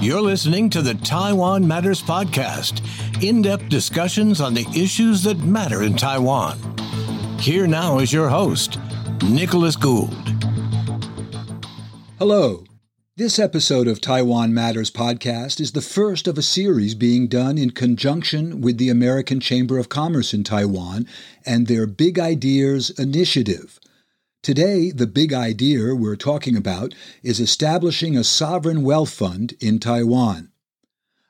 You're listening to the Taiwan Matters Podcast, in depth discussions on the issues that matter in Taiwan. Here now is your host, Nicholas Gould. Hello. This episode of Taiwan Matters Podcast is the first of a series being done in conjunction with the American Chamber of Commerce in Taiwan and their Big Ideas Initiative. Today, the big idea we're talking about is establishing a sovereign wealth fund in Taiwan.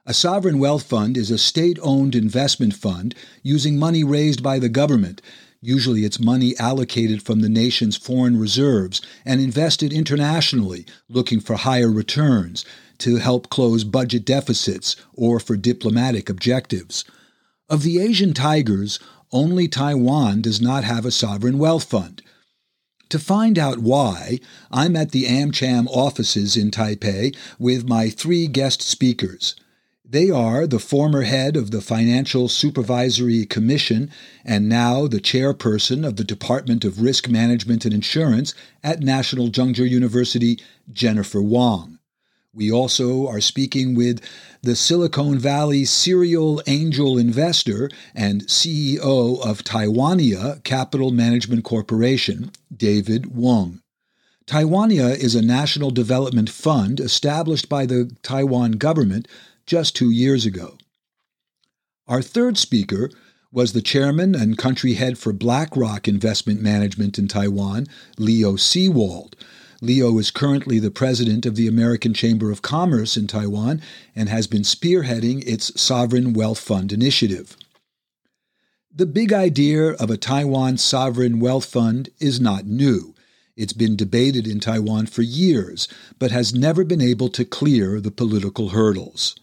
A sovereign wealth fund is a state owned investment fund using money raised by the government. Usually, it's money allocated from the nation's foreign reserves and invested internationally, looking for higher returns, to help close budget deficits, or for diplomatic objectives. Of the Asian tigers, only Taiwan does not have a sovereign wealth fund. To find out why, I'm at the AmCham offices in Taipei with my three guest speakers. They are the former head of the Financial Supervisory Commission and now the chairperson of the Department of Risk Management and Insurance at National Chengchi University, Jennifer Wang. We also are speaking with the Silicon Valley serial angel investor and CEO of Taiwania Capital Management Corporation, David Wong. Taiwania is a national development fund established by the Taiwan government just two years ago. Our third speaker was the chairman and country head for BlackRock Investment Management in Taiwan, Leo Seewald Leo is currently the president of the American Chamber of Commerce in Taiwan and has been spearheading its Sovereign Wealth Fund initiative. The big idea of a Taiwan sovereign wealth fund is not new. It's been debated in Taiwan for years, but has never been able to clear the political hurdles.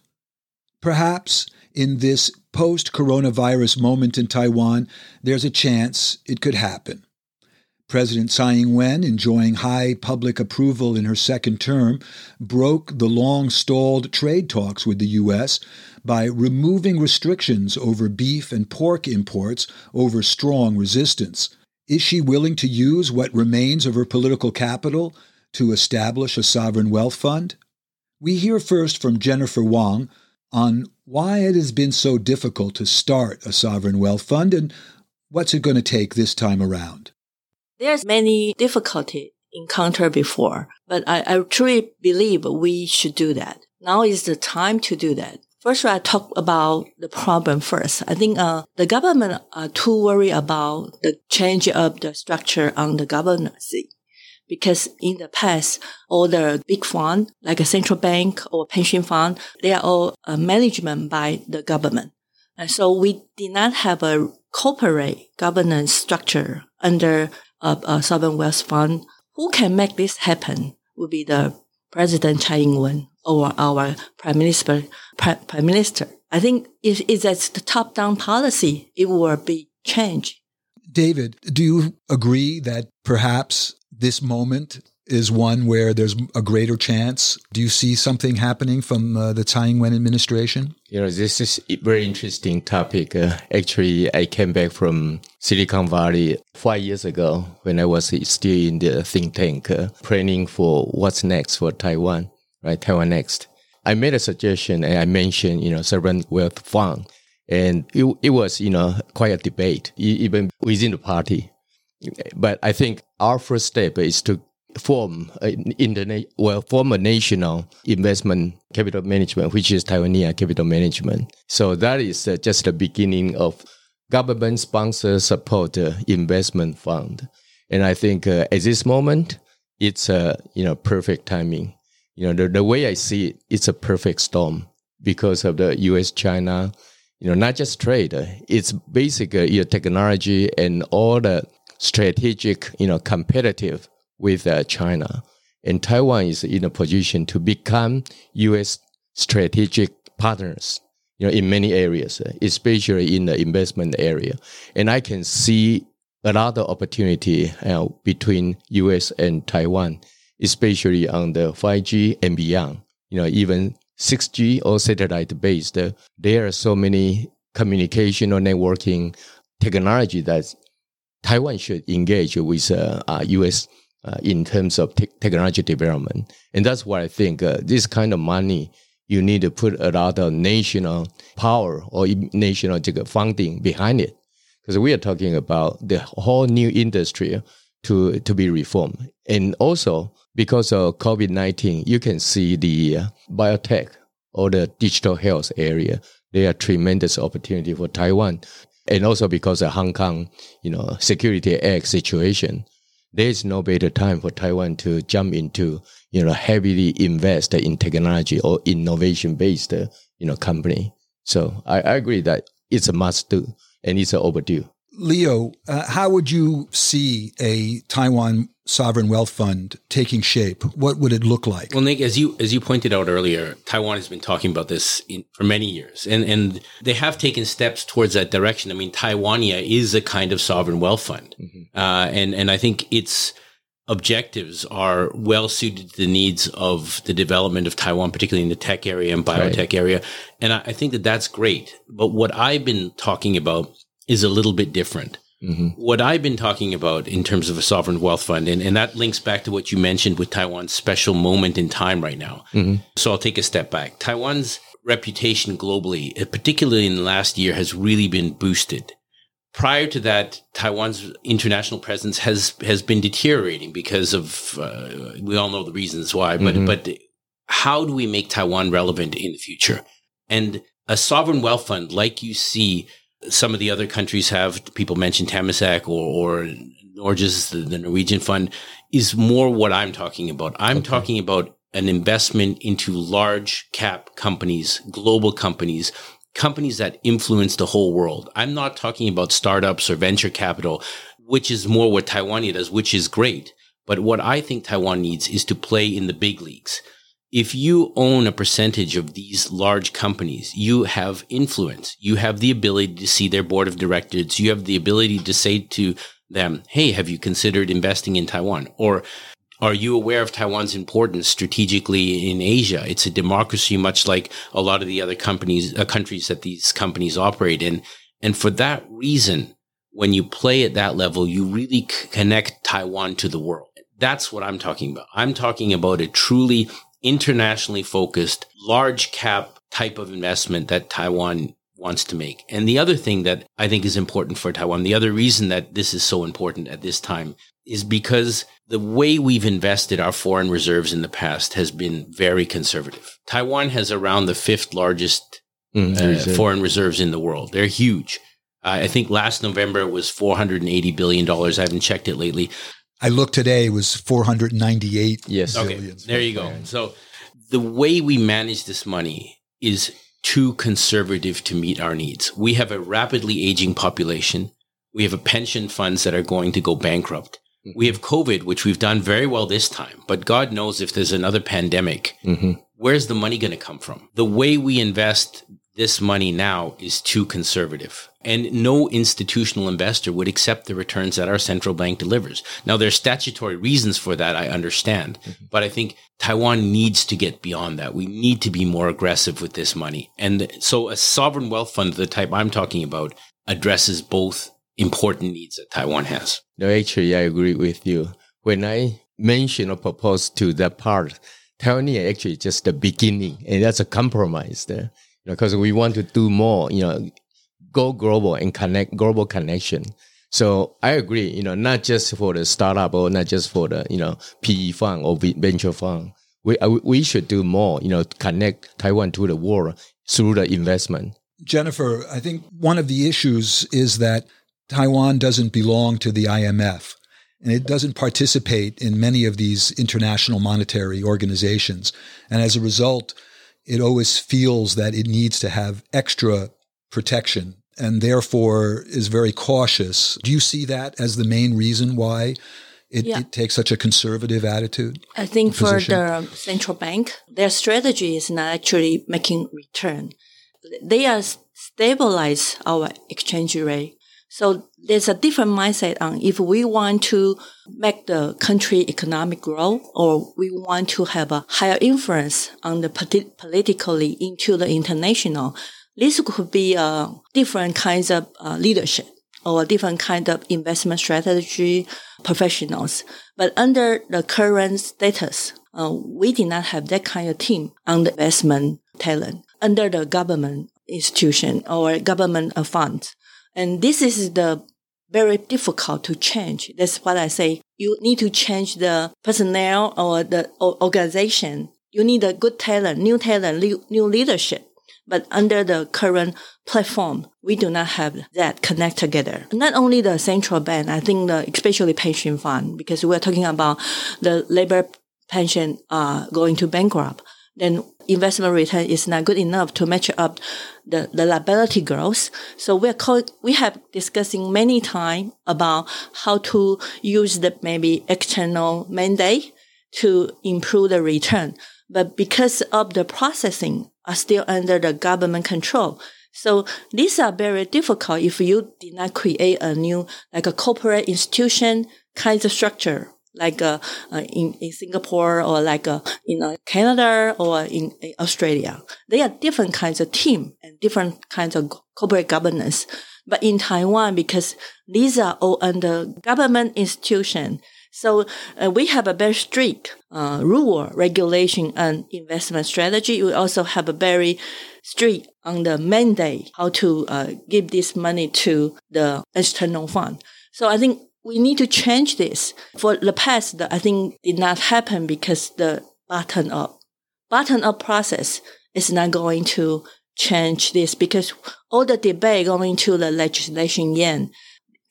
Perhaps in this post coronavirus moment in Taiwan, there's a chance it could happen. President Tsai Ing wen, enjoying high public approval in her second term, broke the long stalled trade talks with the U.S. by removing restrictions over beef and pork imports over strong resistance. Is she willing to use what remains of her political capital to establish a sovereign wealth fund? We hear first from Jennifer Wang on why it has been so difficult to start a sovereign wealth fund and what's it going to take this time around. There's many difficulty encountered before, but I, I truly believe we should do that. Now is the time to do that. First, I talk about the problem first. I think uh, the government are too worried about the change of the structure on the governance because in the past, all the big fund, like a central bank or pension fund, they are all uh, management by the government. And so we did not have a corporate governance structure under a uh, sovereign wealth fund. Who can make this happen would be the President Tsai Ing-wen or our Prime Minister. Prime Minister. I think if it's the top-down policy, it will be changed. David, do you agree that perhaps this moment is one where there's a greater chance? Do you see something happening from uh, the Tsai Ing-wen administration? You know, this is a very interesting topic. Uh, actually, I came back from Silicon Valley five years ago when I was still in the think tank, uh, planning for what's next for Taiwan, right? Taiwan next. I made a suggestion and I mentioned, you know, sovereign wealth fund. And it, it was, you know, quite a debate, even within the party. But I think our first step is to form interna- well form a national investment capital management, which is Taiwania Capital Management. So that is uh, just the beginning of government sponsor support uh, investment fund. And I think uh, at this moment, it's a you know perfect timing. You know the, the way I see it, it's a perfect storm because of the U.S. China. You know, not just trade. It's basically your technology and all the strategic, you know, competitive with uh, China. And Taiwan is in a position to become U.S. strategic partners, you know, in many areas, especially in the investment area. And I can see a lot of opportunity uh, between U.S. and Taiwan, especially on the 5G and beyond. You know, even 6G or satellite based, uh, there are so many communication or networking technology that Taiwan should engage with uh, U.S uh, in terms of te- technology development. And that's why I think uh, this kind of money you need to put a lot of national power or national funding behind it. Because we are talking about the whole new industry to, to be reformed. And also, because of COVID 19, you can see the uh, biotech or the digital health area. There are tremendous opportunity for Taiwan. And also because of Hong Kong, you know, Security Act situation, there is no better time for Taiwan to jump into, you know, heavily invest in technology or innovation based, you know, company. So I, I agree that it's a must do and it's overdue. Leo, uh, how would you see a Taiwan sovereign wealth fund taking shape? What would it look like? Well, Nick, as you as you pointed out earlier, Taiwan has been talking about this in, for many years, and and they have taken steps towards that direction. I mean, Taiwania is a kind of sovereign wealth fund, mm-hmm. uh, and and I think its objectives are well suited to the needs of the development of Taiwan, particularly in the tech area and biotech right. area, and I, I think that that's great. But what I've been talking about is a little bit different. Mm-hmm. What I've been talking about in terms of a sovereign wealth fund, and, and that links back to what you mentioned with Taiwan's special moment in time right now. Mm-hmm. So I'll take a step back. Taiwan's reputation globally, uh, particularly in the last year, has really been boosted. Prior to that, Taiwan's international presence has has been deteriorating because of uh, we all know the reasons why. But mm-hmm. but how do we make Taiwan relevant in the future? And a sovereign wealth fund, like you see some of the other countries have. People mentioned Temasek or, or Norges, the, the, Norwegian fund, is more what I'm talking about. I'm okay. talking about an investment into large cap companies, global companies, companies that influence the whole world. I'm not talking about startups or venture capital, which is more what Taiwan does, which is great. But what I think Taiwan needs is to play in the big leagues if you own a percentage of these large companies, you have influence. You have the ability to see their board of directors. You have the ability to say to them, Hey, have you considered investing in Taiwan? Or are you aware of Taiwan's importance strategically in Asia? It's a democracy, much like a lot of the other companies, uh, countries that these companies operate in. And for that reason, when you play at that level, you really c- connect Taiwan to the world. That's what I'm talking about. I'm talking about a truly internationally focused, large cap type of investment that Taiwan wants to make. And the other thing that I think is important for Taiwan, the other reason that this is so important at this time is because the way we've invested our foreign reserves in the past has been very conservative. Taiwan has around the fifth largest mm, uh, foreign reserves in the world. They're huge. Uh, I think last November it was $480 billion. I haven't checked it lately. I looked today it was 498 yes. Okay. There you go. So the way we manage this money is too conservative to meet our needs. We have a rapidly aging population. We have a pension funds that are going to go bankrupt. Mm-hmm. We have COVID, which we've done very well this time, but God knows if there's another pandemic, mm-hmm. where's the money going to come from? The way we invest this money now is too conservative. And no institutional investor would accept the returns that our central bank delivers. Now, there's statutory reasons for that, I understand. Mm-hmm. But I think Taiwan needs to get beyond that. We need to be more aggressive with this money. And so a sovereign wealth fund of the type I'm talking about addresses both important needs that Taiwan has. No, actually, I agree with you. When I mention or propose to that part, Taiwan is actually just the beginning, and that's a compromise there because we want to do more, you know, go global and connect global connection. So I agree, you know, not just for the startup or not just for the, you know, PE fund or venture fund. We, uh, we should do more, you know, connect Taiwan to the world through the investment. Jennifer, I think one of the issues is that Taiwan doesn't belong to the IMF and it doesn't participate in many of these international monetary organizations. And as a result, it always feels that it needs to have extra protection and therefore is very cautious. Do you see that as the main reason why it, yeah. it takes such a conservative attitude? I think for the central bank, their strategy is not actually making return. They are stabilize our exchange rate so there's a different mindset on if we want to make the country economic grow or we want to have a higher influence on the politi- politically into the international. This could be a different kinds of uh, leadership or different kind of investment strategy professionals. But under the current status, uh, we did not have that kind of team on the investment talent under the government institution or government funds. And this is the very difficult to change. That's what I say. You need to change the personnel or the organization. You need a good talent, new talent, new leadership. But under the current platform, we do not have that connect together. Not only the central bank, I think the, especially pension fund, because we're talking about the labor pension, uh, going to bankrupt. Then investment return is not good enough to match up the, the liability growth. So we're we have discussing many times about how to use the maybe external mandate to improve the return. But because of the processing are still under the government control. So these are very difficult if you did not create a new, like a corporate institution kind of structure like uh, uh, in, in Singapore or like uh, in uh, Canada or in, in, Australia. They are different kinds of team and different kinds of corporate governance. But in Taiwan, because these are all under government institution, so uh, we have a very strict uh, rule, regulation, and investment strategy. We also have a very strict on the mandate how to give this money to the external fund. So I think we need to change this. For the past, I think did not happen because the button up, button up process is not going to change this because all the debate going to the legislation Yuan,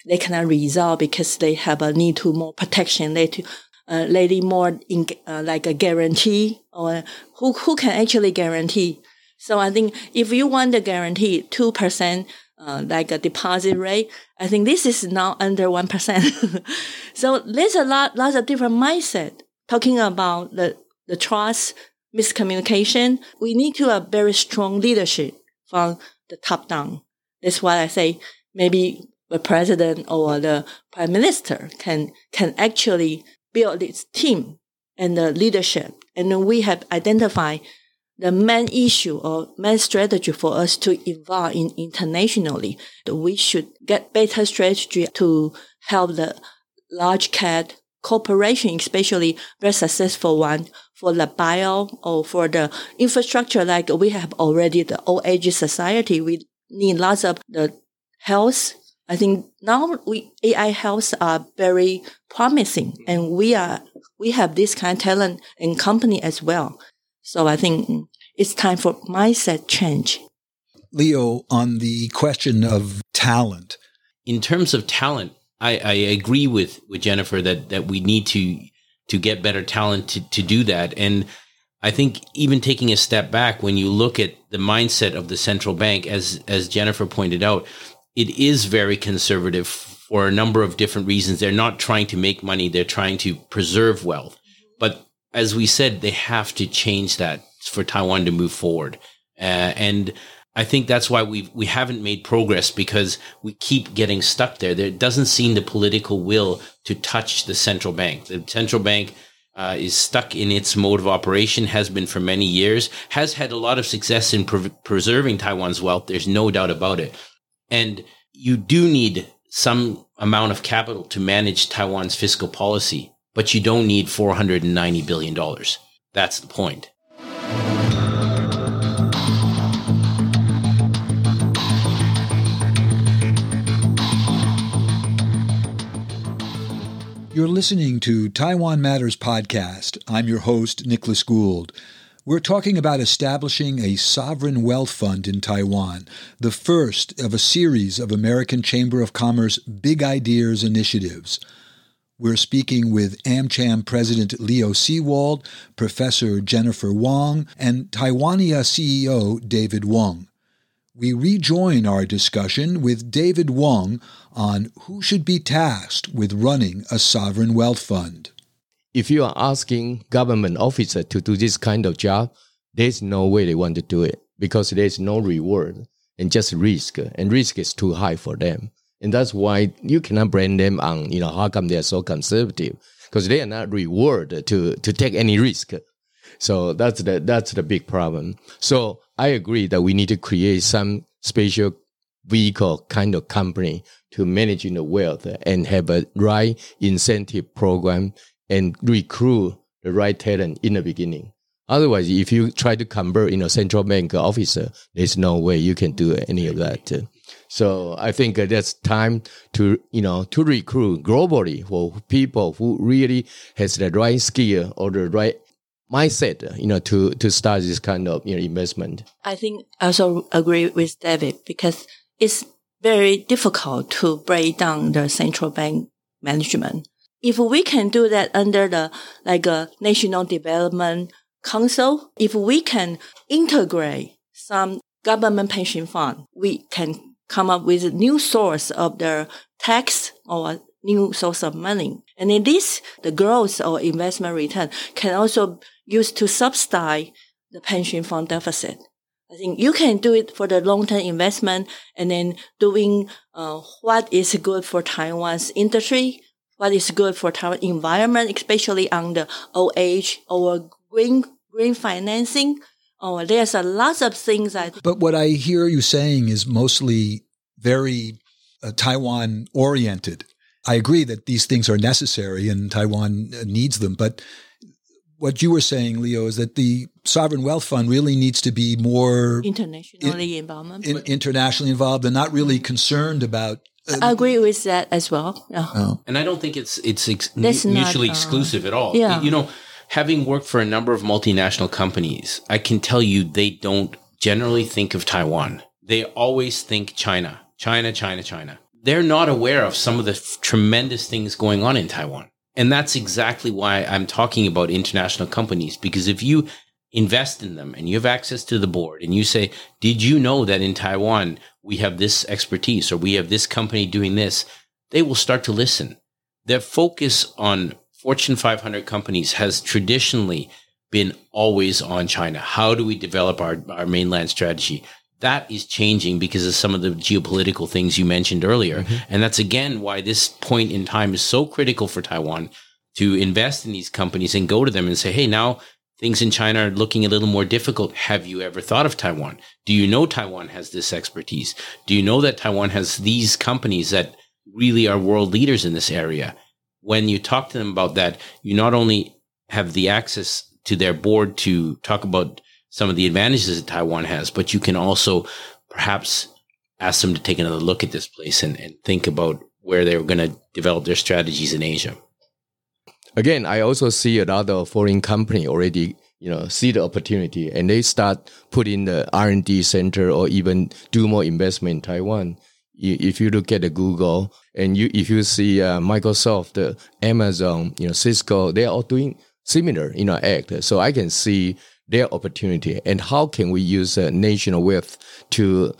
they cannot resolve because they have a need to more protection. They to, uh, they need more in, uh, like a guarantee or who, who can actually guarantee. So I think if you want the guarantee, 2%, uh, like a deposit rate. I think this is now under 1%. so there's a lot, lots of different mindset talking about the, the trust, miscommunication. We need to have very strong leadership from the top down. That's why I say maybe the president or the prime minister can, can actually build this team and the leadership. And then we have identified the main issue or main strategy for us to evolve in internationally. We should get better strategy to help the large cap corporation, especially very successful one for the bio or for the infrastructure. Like we have already the old age society. We need lots of the health. I think now we AI health are very promising and we are, we have this kind of talent and company as well. So I think it's time for mindset change. Leo, on the question of talent. In terms of talent, I, I agree with, with Jennifer that, that we need to to get better talent to, to do that. And I think even taking a step back, when you look at the mindset of the central bank, as as Jennifer pointed out, it is very conservative for a number of different reasons. They're not trying to make money; they're trying to preserve wealth. But as we said, they have to change that for Taiwan to move forward. Uh, and I think that's why we we haven't made progress because we keep getting stuck there. There doesn't seem the political will to touch the central bank. The central bank uh, is stuck in its mode of operation, has been for many years, has had a lot of success in pre- preserving Taiwan's wealth. There's no doubt about it. And you do need some amount of capital to manage Taiwan's fiscal policy but you don't need $490 billion. That's the point. You're listening to Taiwan Matters Podcast. I'm your host, Nicholas Gould. We're talking about establishing a sovereign wealth fund in Taiwan, the first of a series of American Chamber of Commerce Big Ideas initiatives. We're speaking with AmCham President Leo Seewald, Professor Jennifer Wong, and Taiwania CEO David Wong. We rejoin our discussion with David Wong on who should be tasked with running a sovereign wealth fund. If you are asking government officer to do this kind of job, there's no way they want to do it because there's no reward and just risk, and risk is too high for them. And that's why you cannot blame them on, you know, how come they are so conservative? Because they are not rewarded to, to take any risk. So that's the, that's the big problem. So I agree that we need to create some special vehicle kind of company to manage the wealth and have a right incentive program and recruit the right talent in the beginning. Otherwise, if you try to convert in a central bank officer, there's no way you can do any of that. So I think that's time to you know to recruit globally for people who really has the right skill or the right mindset, you know, to to start this kind of you know investment. I think I also agree with David because it's very difficult to break down the central bank management. If we can do that under the like a national development council, if we can integrate some government pension fund, we can come up with a new source of the tax or new source of money. And in this, the growth or investment return can also use to subsidize the pension fund deficit. I think you can do it for the long-term investment and then doing uh, what is good for Taiwan's industry, what is good for Taiwan environment, especially on the old age or green green financing. Oh, there's a lot of things that. But what I hear you saying is mostly very uh, Taiwan oriented. I agree that these things are necessary and Taiwan uh, needs them, but what you were saying, Leo, is that the sovereign wealth fund really needs to be more internationally in, involved, in, internationally involved, and not really concerned about. Uh, I agree with that as well. Yeah. Oh. And I don't think it's it's ex- mutually not, uh, exclusive at all. Yeah. You know, having worked for a number of multinational companies, I can tell you they don't generally think of Taiwan. They always think China, China, China, China. They're not aware of some of the f- tremendous things going on in Taiwan. And that's exactly why I'm talking about international companies, because if you invest in them and you have access to the board and you say, did you know that in Taiwan we have this expertise or we have this company doing this? They will start to listen. Their focus on Fortune 500 companies has traditionally been always on China. How do we develop our, our mainland strategy? that is changing because of some of the geopolitical things you mentioned earlier. Mm-hmm. And that's again why this point in time is so critical for Taiwan to invest in these companies and go to them and say, Hey, now things in China are looking a little more difficult. Have you ever thought of Taiwan? Do you know Taiwan has this expertise? Do you know that Taiwan has these companies that really are world leaders in this area? When you talk to them about that, you not only have the access to their board to talk about some of the advantages that Taiwan has, but you can also perhaps ask them to take another look at this place and, and think about where they're going to develop their strategies in Asia. Again, I also see a lot of foreign company already, you know, see the opportunity and they start putting the R and D center or even do more investment in Taiwan. If you look at the Google and you, if you see uh, Microsoft, uh, Amazon, you know, Cisco, they are all doing similar, you know, act. So I can see their opportunity and how can we use uh, national wealth to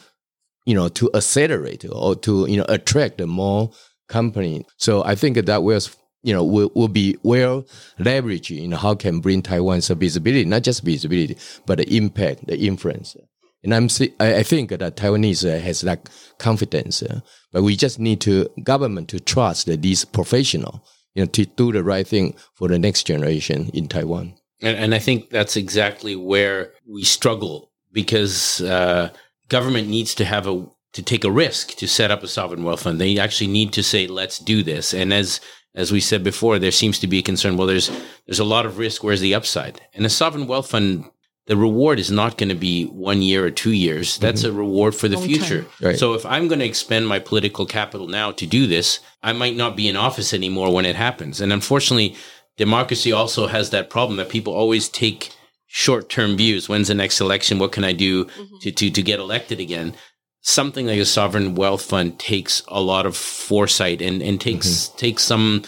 you know to accelerate or to you know attract more company so i think that was you know will, will be well leveraged you know how can bring taiwan's visibility not just visibility but the impact the influence and i'm i think that taiwanese uh, has that confidence uh, but we just need to government to trust these professional you know to do the right thing for the next generation in taiwan and, and I think that's exactly where we struggle because uh, government needs to have a to take a risk to set up a sovereign wealth fund. They actually need to say, "Let's do this." And as as we said before, there seems to be a concern. Well, there's there's a lot of risk. Where's the upside? And a sovereign wealth fund, the reward is not going to be one year or two years. That's mm-hmm. a reward for the Long future. Right. So if I'm going to expend my political capital now to do this, I might not be in office anymore when it happens. And unfortunately, democracy also has that problem that people always take short term views. When's the next election? What can I do mm-hmm. to, to, to get elected again? Something like a sovereign wealth fund takes a lot of foresight and, and takes, mm-hmm. takes some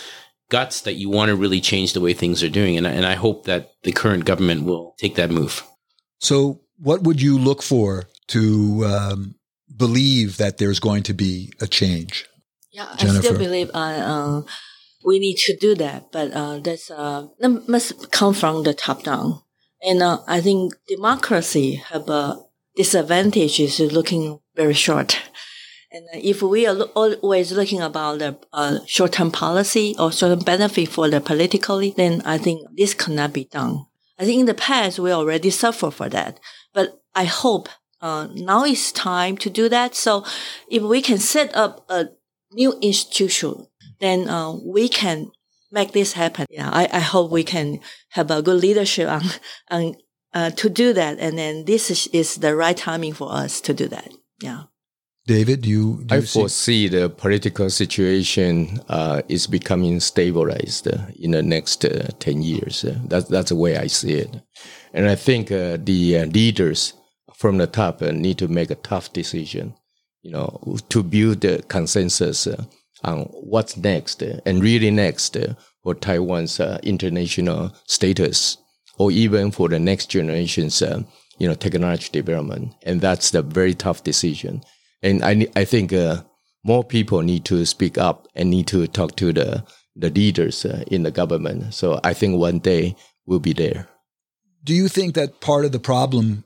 guts that you want to really change the way things are doing. And, and I hope that the current government will take that move. So what would you look for to um, believe that there's going to be a change? Yeah, Jennifer? I still believe uh, uh, we need to do that, but uh, that's uh, that must come from the top down. And uh, I think democracy have a disadvantage is looking very short. And if we are always looking about the uh, short-term policy or short-term benefit for the politically, then I think this cannot be done. I think in the past we already suffer for that, but I hope uh, now it's time to do that. So if we can set up a new institution then uh, we can make this happen. Yeah, I, I hope we can have a good leadership on, on uh, to do that. And then this is, is, the right timing for us to do that. Yeah. David, do you? Do I you foresee the political situation uh, is becoming stabilized uh, in the next uh, ten years. Uh, that's that's the way I see it, and I think uh, the uh, leaders from the top need to make a tough decision, you know, to build the consensus on what's next and really next for Taiwan's international status, or even for the next generation's, you know, technology development, and that's the very tough decision and I I think uh, more people need to speak up and need to talk to the the leaders uh, in the government. So I think one day we'll be there. Do you think that part of the problem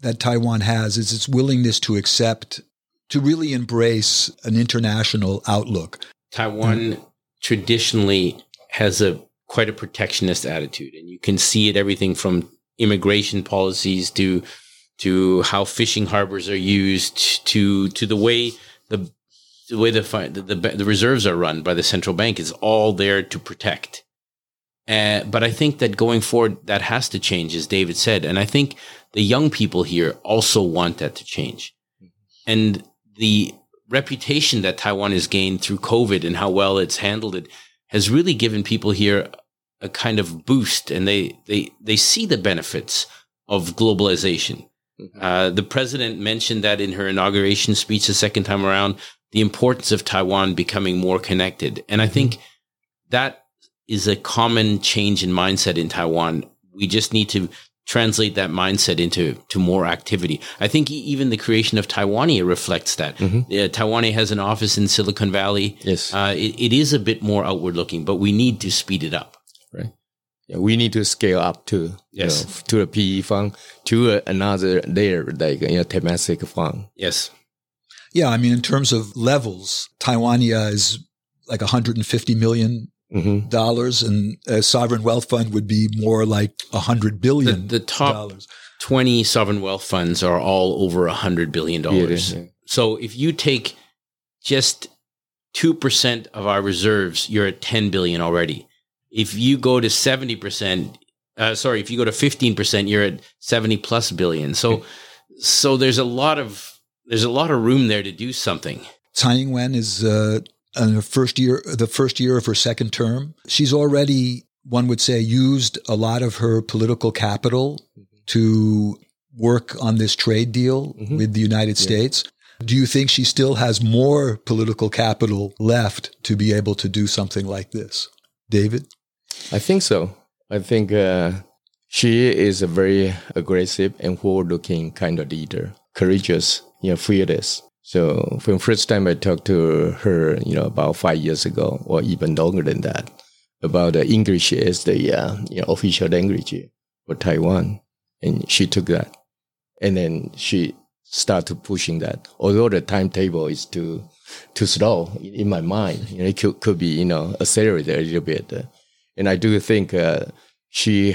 that Taiwan has is its willingness to accept, to really embrace an international outlook? Taiwan mm-hmm. traditionally has a quite a protectionist attitude, and you can see it everything from immigration policies to to how fishing harbors are used to to the way the the way the the, the, reserves are run by the central bank is all there to protect. Uh, but I think that going forward, that has to change, as David said. And I think the young people here also want that to change. And the reputation that Taiwan has gained through COVID and how well it's handled it has really given people here a kind of boost and they, they, they see the benefits of globalization. Mm-hmm. Uh, the president mentioned that in her inauguration speech the second time around, the importance of Taiwan becoming more connected. And I mm-hmm. think that is a common change in mindset in Taiwan. We just need to translate that mindset into to more activity. I think even the creation of Taiwania reflects that. Mm-hmm. Uh, Taiwania has an office in Silicon Valley. Yes, uh, it, it is a bit more outward looking, but we need to speed it up. Right we need to scale up to yes. Know, to the PE fund to another layer like you know Temasek fund. Yes. Yeah, I mean, in terms of levels, Taiwania is like 150 million mm-hmm. dollars, and a sovereign wealth fund would be more like 100 billion. The, the top dollars. 20 sovereign wealth funds are all over 100 billion dollars. Yeah, So if you take just 2% of our reserves, you're at 10 billion already. If you go to 70%, uh, sorry, if you go to 15%, you're at 70 plus billion. So, so there's a lot of, there's a lot of room there to do something. Tsai Ing-wen is, uh, in her first year, the first year of her second term. She's already, one would say, used a lot of her political capital to work on this trade deal mm-hmm. with the United yeah. States. Do you think she still has more political capital left to be able to do something like this? David? I think so. I think uh, she is a very aggressive and forward-looking kind of leader, courageous, you know, fearless. So from first time I talked to her, you know, about five years ago, or even longer than that, about uh, English as the uh, you know, official language for Taiwan, and she took that, and then she started pushing that. Although the timetable is too too slow in my mind, you know, it could, could be you know accelerated a little bit. And I do think uh, she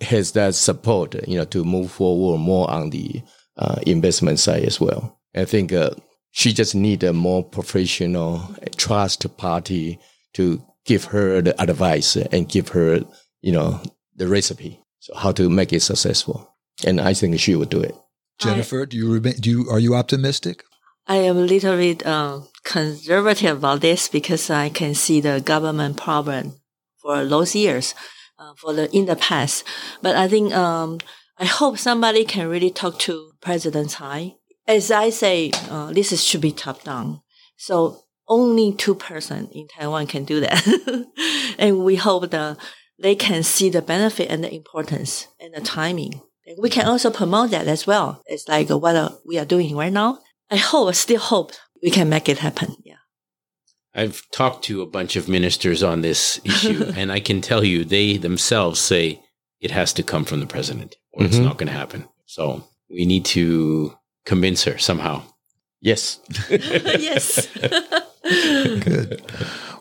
has that support, you know, to move forward more on the uh, investment side as well. I think uh, she just need a more professional trust party to give her the advice and give her, you know, the recipe, so how to make it successful. And I think she would do it. Jennifer, do you do you are you optimistic? I am a little bit uh, conservative about this because I can see the government problem for those years, uh, for the in the past. But I think um, I hope somebody can really talk to President Tsai. As I say, uh, this is, should be top down. So only two person in Taiwan can do that, and we hope that they can see the benefit and the importance and the timing. And we can also promote that as well. It's like what we are doing right now. I hope, still hope we can make it happen. Yeah. I've talked to a bunch of ministers on this issue, and I can tell you they themselves say it has to come from the president or mm-hmm. it's not going to happen. So we need to convince her somehow. Yes. yes. Good.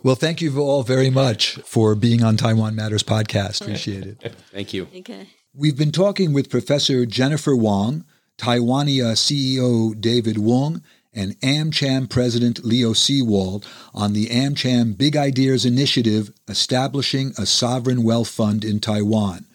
Well, thank you all very much for being on Taiwan Matters podcast. Appreciate it. Thank you. Okay. We've been talking with Professor Jennifer Wong, Taiwania CEO David Wong, and AmCham President Leo Seewald on the AmCham Big Ideas Initiative establishing a sovereign wealth fund in Taiwan.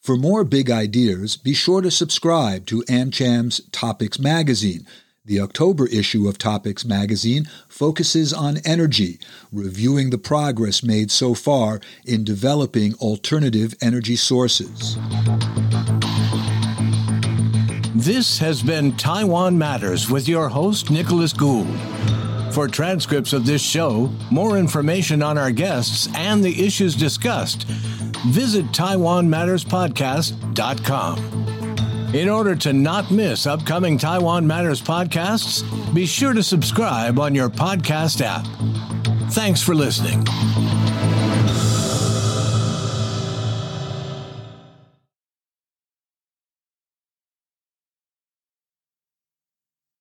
For more big ideas, be sure to subscribe to AmCham's Topics magazine. The October issue of Topics magazine focuses on energy, reviewing the progress made so far in developing alternative energy sources. This has been Taiwan Matters with your host, Nicholas Gould. For transcripts of this show, more information on our guests, and the issues discussed, visit TaiwanMattersPodcast.com. In order to not miss upcoming Taiwan Matters podcasts, be sure to subscribe on your podcast app. Thanks for listening.